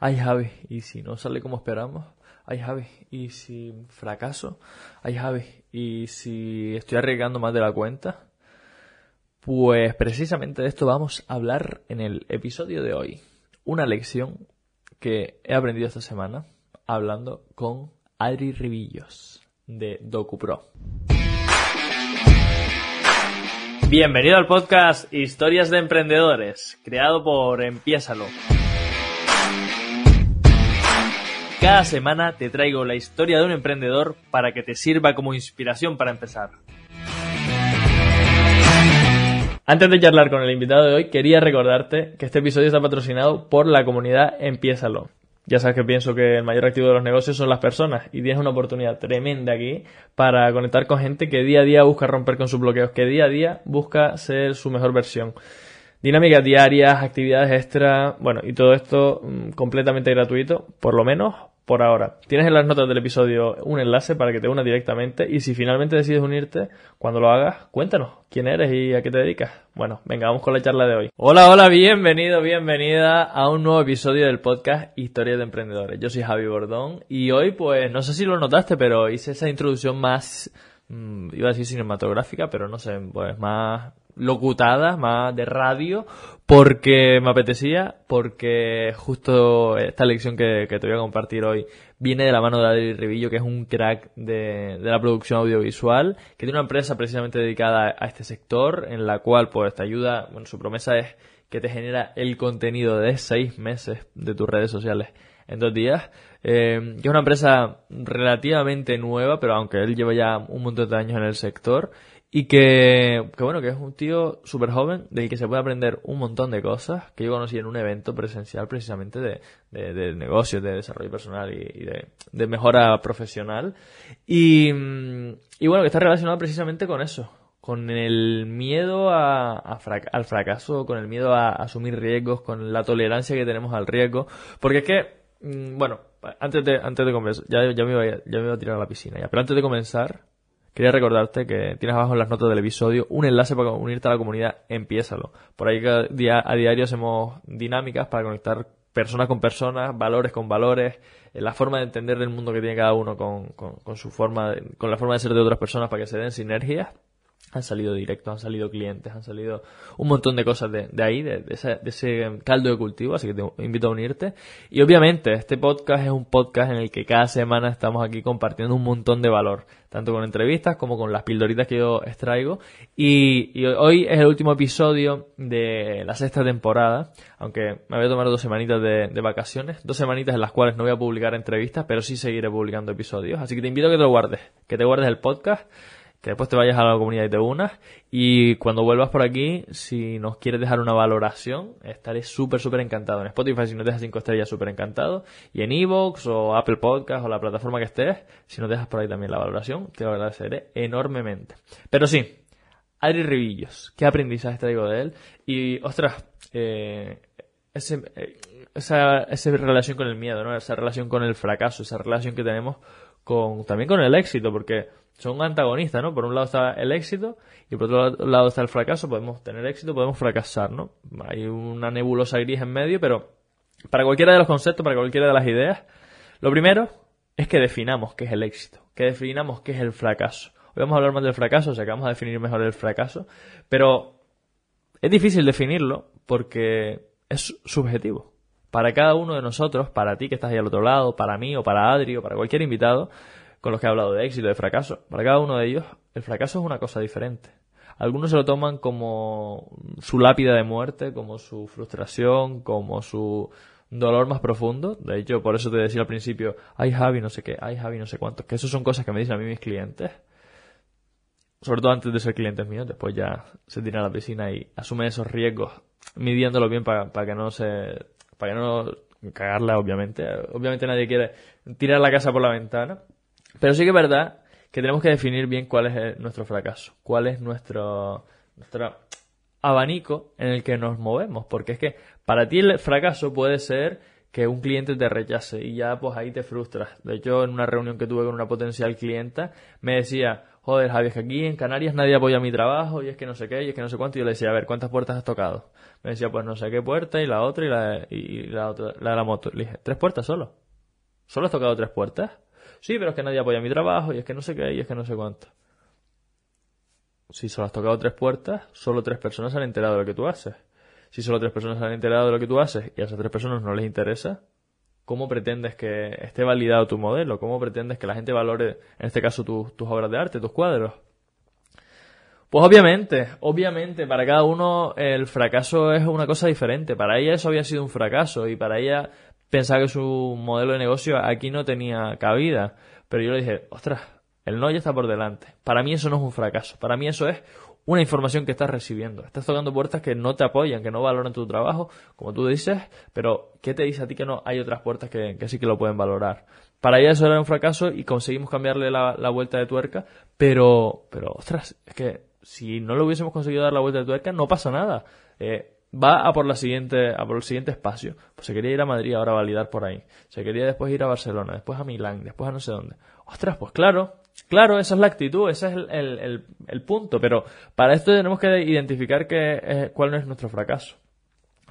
ay Javi, ¿y si no sale como esperamos? Ay Javi, ¿y si fracaso? Ay Javi, ¿y si estoy arriesgando más de la cuenta? Pues precisamente de esto vamos a hablar en el episodio de hoy. Una lección que he aprendido esta semana hablando con Adri Ribillos de DocuPro. Bienvenido al podcast Historias de Emprendedores, creado por Empiésalo. Cada semana te traigo la historia de un emprendedor para que te sirva como inspiración para empezar. Antes de charlar con el invitado de hoy, quería recordarte que este episodio está patrocinado por la comunidad Empiézalo. Ya sabes que pienso que el mayor activo de los negocios son las personas y tienes una oportunidad tremenda aquí para conectar con gente que día a día busca romper con sus bloqueos, que día a día busca ser su mejor versión. Dinámicas diarias, actividades extra, bueno, y todo esto mm, completamente gratuito, por lo menos por ahora. Tienes en las notas del episodio un enlace para que te unas directamente y si finalmente decides unirte, cuando lo hagas, cuéntanos quién eres y a qué te dedicas. Bueno, venga, vamos con la charla de hoy. Hola, hola, bienvenido, bienvenida a un nuevo episodio del podcast Historias de Emprendedores. Yo soy Javi Bordón y hoy, pues, no sé si lo notaste, pero hice esa introducción más, mm, iba a decir cinematográfica, pero no sé, pues más locutada, más de radio, porque me apetecía, porque justo esta lección que, te voy a compartir hoy viene de la mano de Adri Ribillo, que es un crack de, de, la producción audiovisual, que tiene una empresa precisamente dedicada a este sector, en la cual pues te ayuda, bueno, su promesa es que te genera el contenido de seis meses de tus redes sociales en dos días, eh, que es una empresa relativamente nueva, pero aunque él lleva ya un montón de años en el sector, y que, que bueno, que es un tío súper joven del que se puede aprender un montón de cosas que yo conocí en un evento presencial precisamente de, de, negocios, de desarrollo personal y, de, de, mejora profesional. Y, y bueno, que está relacionado precisamente con eso, con el miedo a, al fracaso, con el miedo a, asumir riesgos, con la tolerancia que tenemos al riesgo. Porque es que, mm, bueno, antes de, antes de comenzar, ya, ya, me iba, ya me iba a tirar a la piscina ya, pero antes de comenzar, Quería recordarte que tienes abajo en las notas del episodio un enlace para unirte a la comunidad Empiézalo. Por ahí a diario hacemos dinámicas para conectar personas con personas, valores con valores, eh, la forma de entender el mundo que tiene cada uno con, con, su forma, con la forma de ser de otras personas para que se den sinergias han salido directos, han salido clientes, han salido un montón de cosas de, de ahí, de, ese, caldo de cultivo, así que te invito a unirte. Y obviamente este podcast es un podcast en el que cada semana estamos aquí compartiendo un montón de valor, tanto con entrevistas como con las pildoritas que yo extraigo. Y, y hoy es el último episodio de la sexta temporada, aunque me voy a tomar dos semanitas de, de vacaciones, dos semanitas en las cuales no voy a publicar entrevistas, pero sí seguiré publicando episodios. Así que te invito a que te lo guardes, que te guardes el podcast que después te vayas a la comunidad y te unas. Y cuando vuelvas por aquí, si nos quieres dejar una valoración, estaré súper, súper encantado. En Spotify, si nos dejas 5 estrellas, súper encantado. Y en Evox o Apple Podcast o la plataforma que estés, si nos dejas por ahí también la valoración, te lo agradeceré enormemente. Pero sí, Adri Ribillos, ¿qué aprendizaje traigo de él? Y, ostras, eh, ese, eh, esa, esa relación con el miedo, ¿no? Esa relación con el fracaso, esa relación que tenemos con, también con el éxito, porque son antagonistas, ¿no? Por un lado está el éxito y por otro lado está el fracaso. Podemos tener éxito, podemos fracasar, ¿no? Hay una nebulosa gris en medio, pero para cualquiera de los conceptos, para cualquiera de las ideas, lo primero es que definamos qué es el éxito, que definamos qué es el fracaso. Hoy vamos a hablar más del fracaso, o sea que vamos a definir mejor el fracaso, pero es difícil definirlo porque es subjetivo. Para cada uno de nosotros, para ti que estás ahí al otro lado, para mí o para Adri o para cualquier invitado, con los que he hablado de éxito, de fracaso. Para cada uno de ellos, el fracaso es una cosa diferente. Algunos se lo toman como su lápida de muerte, como su frustración, como su dolor más profundo. De hecho, por eso te decía al principio, ay Javi, no sé qué, ay Javi, no sé cuánto. Que eso son cosas que me dicen a mí mis clientes. Sobre todo antes de ser clientes míos, después ya se tiran a la piscina y asumen esos riesgos, midiéndolo bien para, para que no se, para que no cagarla, obviamente. Obviamente nadie quiere tirar la casa por la ventana. Pero sí que es verdad que tenemos que definir bien cuál es nuestro fracaso, cuál es nuestro, nuestro abanico en el que nos movemos, porque es que para ti el fracaso puede ser que un cliente te rechace y ya pues ahí te frustras. De hecho, en una reunión que tuve con una potencial clienta, me decía, joder, Javi, es que aquí en Canarias nadie apoya mi trabajo y es que no sé qué y es que no sé cuánto. Y yo le decía, a ver, ¿cuántas puertas has tocado? Me decía, pues no sé qué puerta y la otra y la, y la otra, la de la moto. Le dije, ¿tres puertas solo? ¿Solo has tocado tres puertas? Sí, pero es que nadie apoya mi trabajo y es que no sé qué y es que no sé cuánto. Si solo has tocado tres puertas, solo tres personas han enterado de lo que tú haces. Si solo tres personas se han enterado de lo que tú haces y a esas tres personas no les interesa, ¿cómo pretendes que esté validado tu modelo? ¿Cómo pretendes que la gente valore, en este caso, tus obras de arte, tus cuadros? Pues obviamente, obviamente, para cada uno el fracaso es una cosa diferente. Para ella eso había sido un fracaso y para ella pensaba que su modelo de negocio aquí no tenía cabida. Pero yo le dije, ostras, el no ya está por delante. Para mí eso no es un fracaso. Para mí eso es una información que estás recibiendo. Estás tocando puertas que no te apoyan, que no valoran tu trabajo, como tú dices, pero ¿qué te dice a ti que no hay otras puertas que, sí que lo pueden valorar? Para ella eso era un fracaso y conseguimos cambiarle la, vuelta de tuerca, pero, pero, ostras, es que si no lo hubiésemos conseguido dar la vuelta de tuerca, no pasa nada. Eh, va a por la siguiente, a por el siguiente espacio. Pues se quería ir a Madrid ahora a validar por ahí. Se quería después ir a Barcelona, después a Milán, después a no sé dónde. Ostras, pues claro, claro, esa es la actitud, ese es el, el, punto. Pero para esto tenemos que identificar que, cuál es nuestro fracaso.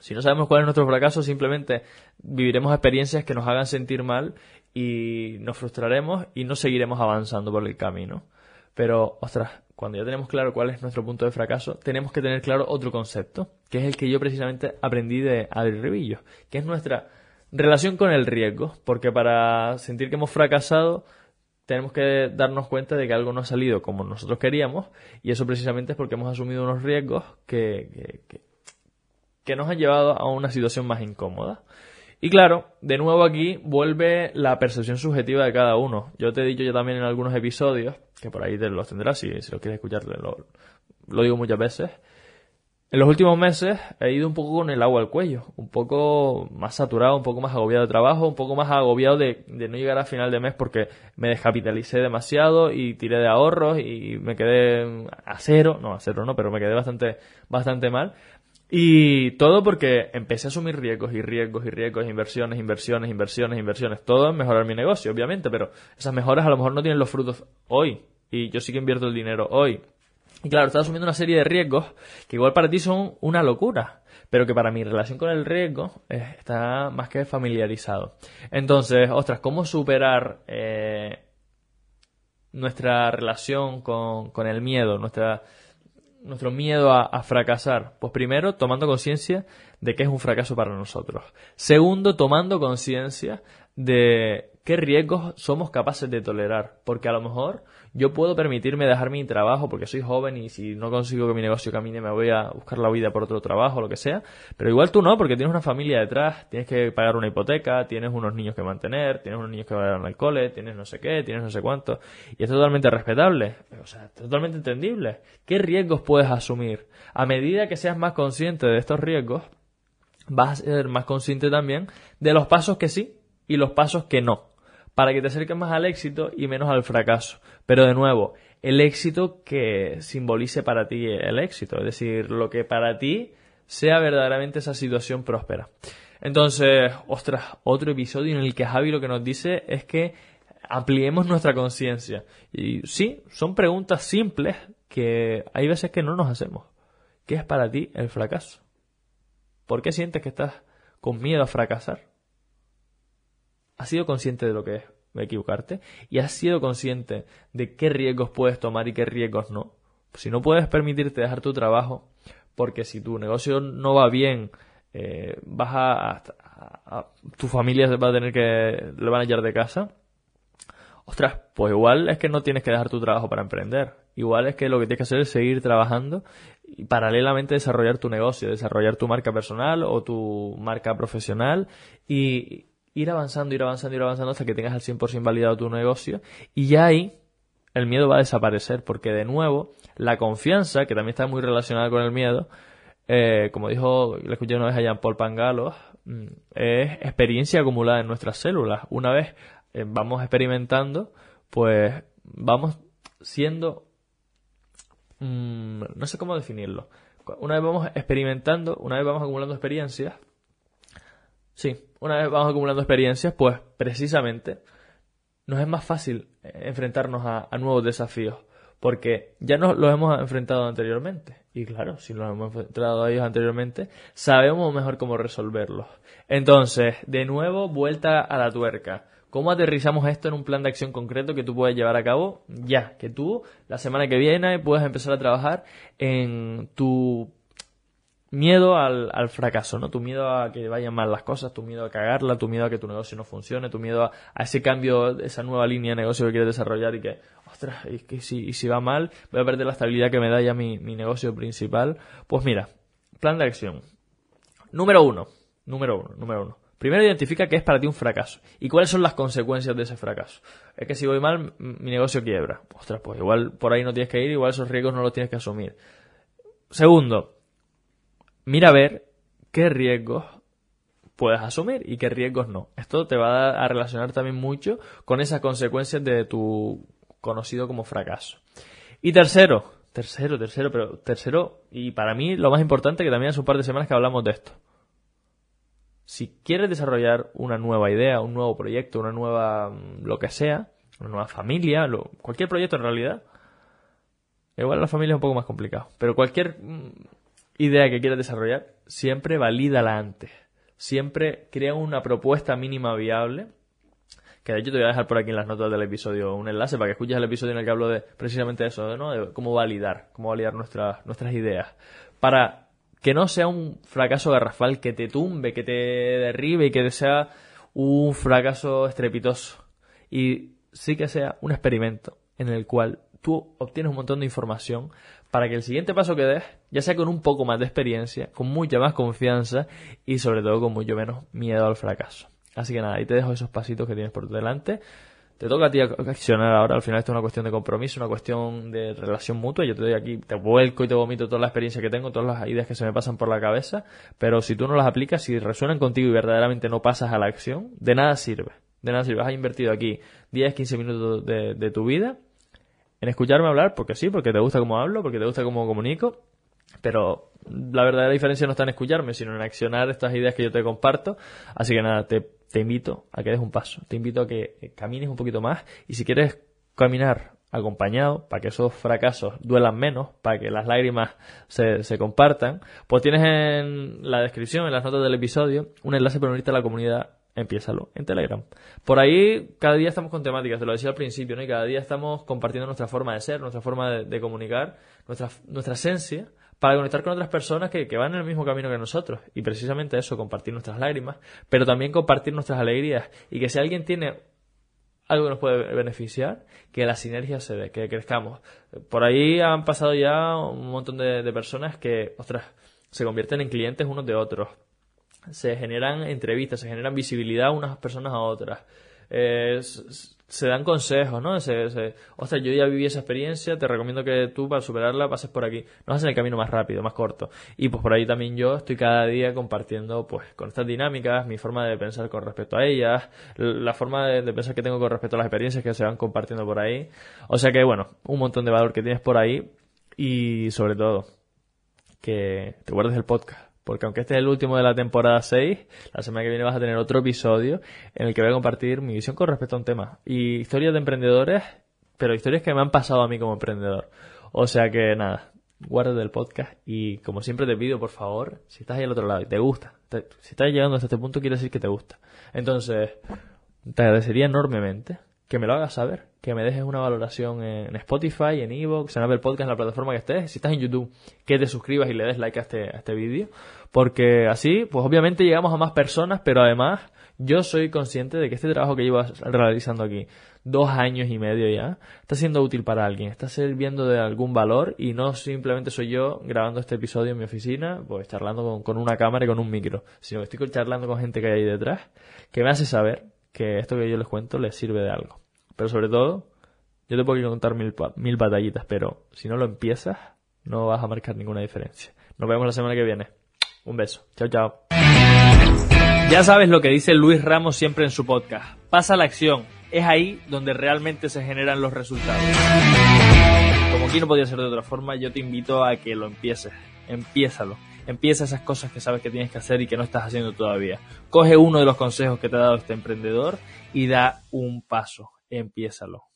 Si no sabemos cuál es nuestro fracaso, simplemente viviremos experiencias que nos hagan sentir mal y nos frustraremos y no seguiremos avanzando por el camino. Pero, ostras, cuando ya tenemos claro cuál es nuestro punto de fracaso, tenemos que tener claro otro concepto, que es el que yo precisamente aprendí de Adri Revillo, que es nuestra relación con el riesgo, porque para sentir que hemos fracasado tenemos que darnos cuenta de que algo no ha salido como nosotros queríamos y eso precisamente es porque hemos asumido unos riesgos que, que, que nos han llevado a una situación más incómoda. Y claro, de nuevo aquí vuelve la percepción subjetiva de cada uno. Yo te he dicho ya también en algunos episodios, que por ahí te los tendrás si, si lo quieres escuchar, lo, lo digo muchas veces. En los últimos meses he ido un poco con el agua al cuello, un poco más saturado, un poco más agobiado de trabajo, un poco más agobiado de, de, no llegar a final de mes porque me descapitalicé demasiado y tiré de ahorros y me quedé a cero, no a cero no, pero me quedé bastante, bastante mal. Y todo porque empecé a asumir riesgos y riesgos y riesgos, inversiones, inversiones, inversiones, inversiones. Todo en mejorar mi negocio, obviamente, pero esas mejoras a lo mejor no tienen los frutos hoy. Y yo sí que invierto el dinero hoy. Y claro, estás asumiendo una serie de riesgos que igual para ti son una locura, pero que para mi relación con el riesgo eh, está más que familiarizado. Entonces, ostras, ¿cómo superar eh, nuestra relación con, con el miedo, nuestra nuestro miedo a, fracasar? Pues primero, tomando conciencia de que es un fracaso para nosotros. Segundo, tomando conciencia de qué riesgos somos capaces de tolerar. Porque a lo mejor yo puedo permitirme dejar mi trabajo porque soy joven y si no consigo que mi negocio camine me voy a buscar la vida por otro trabajo, lo que sea. Pero igual tú no, porque tienes una familia detrás, tienes que pagar una hipoteca, tienes unos niños que mantener, tienes unos niños que vayan al cole, tienes no sé qué, tienes no sé cuánto. Y es totalmente respetable, o sea, totalmente entendible. ¿Qué riesgos puedes asumir? A medida que seas más consciente de estos riesgos, vas a ser más consciente también de los pasos que sí y los pasos que no para que te acerques más al éxito y menos al fracaso. Pero de nuevo, el éxito que simbolice para ti el éxito, es decir, lo que para ti sea verdaderamente esa situación próspera. Entonces, ostras, otro episodio en el que Javi lo que nos dice es que ampliemos nuestra conciencia. Y sí, son preguntas simples que hay veces que no nos hacemos. ¿Qué es para ti el fracaso? ¿Por qué sientes que estás con miedo a fracasar? Has sido consciente de lo que es equivocarte y has sido consciente de qué riesgos puedes tomar y qué riesgos no. Si no puedes permitirte dejar tu trabajo, porque si tu negocio no va bien, eh, vas a, tu familia va a tener que le van a hallar de casa. Ostras, pues igual es que no tienes que dejar tu trabajo para emprender. Igual es que lo que tienes que hacer es seguir trabajando y paralelamente desarrollar tu negocio, desarrollar tu marca personal o tu marca profesional y, ir avanzando, ir avanzando, ir avanzando hasta que tengas al 100% validado tu negocio y ya ahí el miedo va a desaparecer porque de nuevo la confianza, que también está muy relacionada con el miedo, eh, como dijo, le escuché una vez a Jean-Paul Pangalo, mm, es experiencia acumulada en nuestras células. Una vez eh, vamos experimentando, pues vamos siendo, mm, no sé cómo definirlo. Una vez vamos experimentando, una vez vamos acumulando experiencias, Sí, una vez vamos acumulando experiencias, pues precisamente nos es más fácil eh, enfrentarnos a, nuevos desafíos. porque ya nos los hemos enfrentado anteriormente. Y claro, si nos hemos enfrentado a ellos anteriormente, sabemos mejor cómo resolverlos. Entonces, de nuevo, vuelta a la tuerca. ¿Cómo aterrizamos esto en un plan de acción concreto que tú puedes llevar a cabo ya? Que tú, la semana que viene, puedas empezar a trabajar en tu miedo al, fracaso, ¿no? Tu miedo a que vayan mal las cosas, tu miedo a cagarla, tu miedo a que tu negocio no funcione, tu miedo a, ese cambio, esa nueva línea de negocio que quieres desarrollar y que, ostras, y que si, y si va mal, voy a perder la estabilidad que me da ya mi, mi negocio principal. Pues mira, plan de acción. Número uno, número uno, número uno. Primero identifica qué es para ti un fracaso y cuáles son las consecuencias de ese fracaso. Es que si voy mal, mi negocio quiebra. Ostras, pues igual por ahí no tienes que ir, igual esos riesgos no los tienes que asumir. Segundo, mira a ver qué riesgos puedes asumir y qué riesgos no. Esto te va a relacionar también mucho con esas consecuencias de tu conocido como fracaso. Y tercero, tercero, tercero, pero tercero, y para mí lo más importante, que también hace un par de semanas que hablamos de esto. Si quieres desarrollar una nueva idea, un nuevo proyecto, una nueva, mm, lo que sea, una nueva familia, cualquier proyecto en realidad, igual la familia es un poco más complicado, pero cualquier mm, idea que quieras desarrollar, siempre valídala antes. Siempre crea una propuesta mínima viable. Que de hecho te voy a dejar por aquí en las notas del episodio un enlace para que escuches el episodio en el que hablo de precisamente eso, ¿no? De cómo validar, cómo validar nuestras, nuestras ideas. Para que no sea un fracaso garrafal que te tumbe, que te derribe y que sea un fracaso estrepitoso. Y sí que sea un experimento en el cual tú obtienes un montón de información para que el siguiente paso que des, ya sea con un poco más de experiencia, con mucha más confianza y sobre todo con mucho menos miedo al fracaso. Así que nada, ahí te dejo esos pasitos que tienes por delante. Te toca a ti accionar ahora, al final esto es una cuestión de compromiso, una cuestión de relación mutua. Yo te doy aquí, te vuelco y te vomito toda la experiencia que tengo, todas las ideas que se me pasan por la cabeza, pero si tú no las aplicas, si resuenan contigo y verdaderamente no pasas a la acción, de nada sirve. De nada sirve. Has invertido aquí 10, 15 minutos de, de tu vida en escucharme hablar, porque sí, porque te gusta cómo hablo, porque te gusta cómo comunico, pero la verdadera diferencia no está en escucharme, sino en accionar estas ideas que yo te comparto. Así que nada, te, te invito a que des un paso, te invito a que camines un poquito más y si quieres caminar acompañado, para que esos fracasos duelan menos, para que las lágrimas se, se compartan, pues tienes en la descripción, en las notas del episodio, un enlace para unirte a la comunidad empiézalo en Telegram. Por ahí cada día estamos con temáticas, te lo decía al principio, ¿no? Y cada día estamos compartiendo nuestra forma de ser, nuestra forma de, comunicar, nuestra, nuestra esencia, para conectar con otras personas que, que, van en el mismo camino que nosotros. Y precisamente eso, compartir nuestras lágrimas, pero también compartir nuestras alegrías. Y que si alguien tiene algo que nos puede beneficiar, que la sinergia se dé, que crezcamos. Por ahí han pasado ya un montón de, personas que, ostras, se convierten en clientes unos de otros se generan entrevistas, se generan visibilidad unas personas a otras. Eh, se dan consejos, ¿no? Se, se, Ostras, yo ya viví esa experiencia, te recomiendo que tú para superarla pases por aquí. Nos hacen el camino más rápido, más corto. Y pues por ahí también yo estoy cada día compartiendo pues con estas dinámicas, mi forma de pensar con respecto a ellas, la forma de, de pensar que tengo con respecto a las experiencias que se van compartiendo por ahí. O sea que bueno, un montón de valor que tienes por ahí y sobre todo que te guardes el podcast porque aunque este es el último de la temporada 6, la semana que viene vas a tener otro episodio en el que voy a compartir mi visión con respecto a un tema. Y historias de emprendedores, pero historias que me han pasado a mí como emprendedor. O sea que nada, guarda del podcast y como siempre te pido, por favor, si estás ahí al otro lado y te gusta, si estás llegando hasta este punto quiere decir que te gusta. Entonces, te agradecería enormemente que me lo hagas saber, que me dejes una valoración en Spotify, en Evox, en Apple Podcast, en la plataforma que estés. Si estás en YouTube, que te suscribas y le des like a este, a este vídeo. Porque así, pues obviamente llegamos a más personas, pero además yo soy consciente de que este trabajo que llevo realizando aquí, dos años y medio ya, está siendo útil para alguien, está sirviendo de algún valor y no simplemente soy yo grabando este episodio en mi oficina, pues charlando con, con una cámara y con un micro, sino que estoy charlando con gente que hay ahí detrás, que me hace saber que esto que yo les cuento les sirve de algo. Pero sobre todo, yo te puedo contar mil, mil batallitas, pero si no lo empiezas, no vas a marcar ninguna diferencia. Nos vemos la semana que viene. Un beso. Chao, chao. Ya sabes lo que dice Luis Ramos siempre en su podcast. Pasa la acción. Es ahí donde realmente se generan los resultados. Como aquí no podía ser de otra forma, yo te invito a que lo empieces. Empiézalo. Empieza esas cosas que sabes que tienes que hacer y que no estás haciendo todavía. Coge uno de los consejos que te ha dado este emprendedor y da un paso. Empiézalo.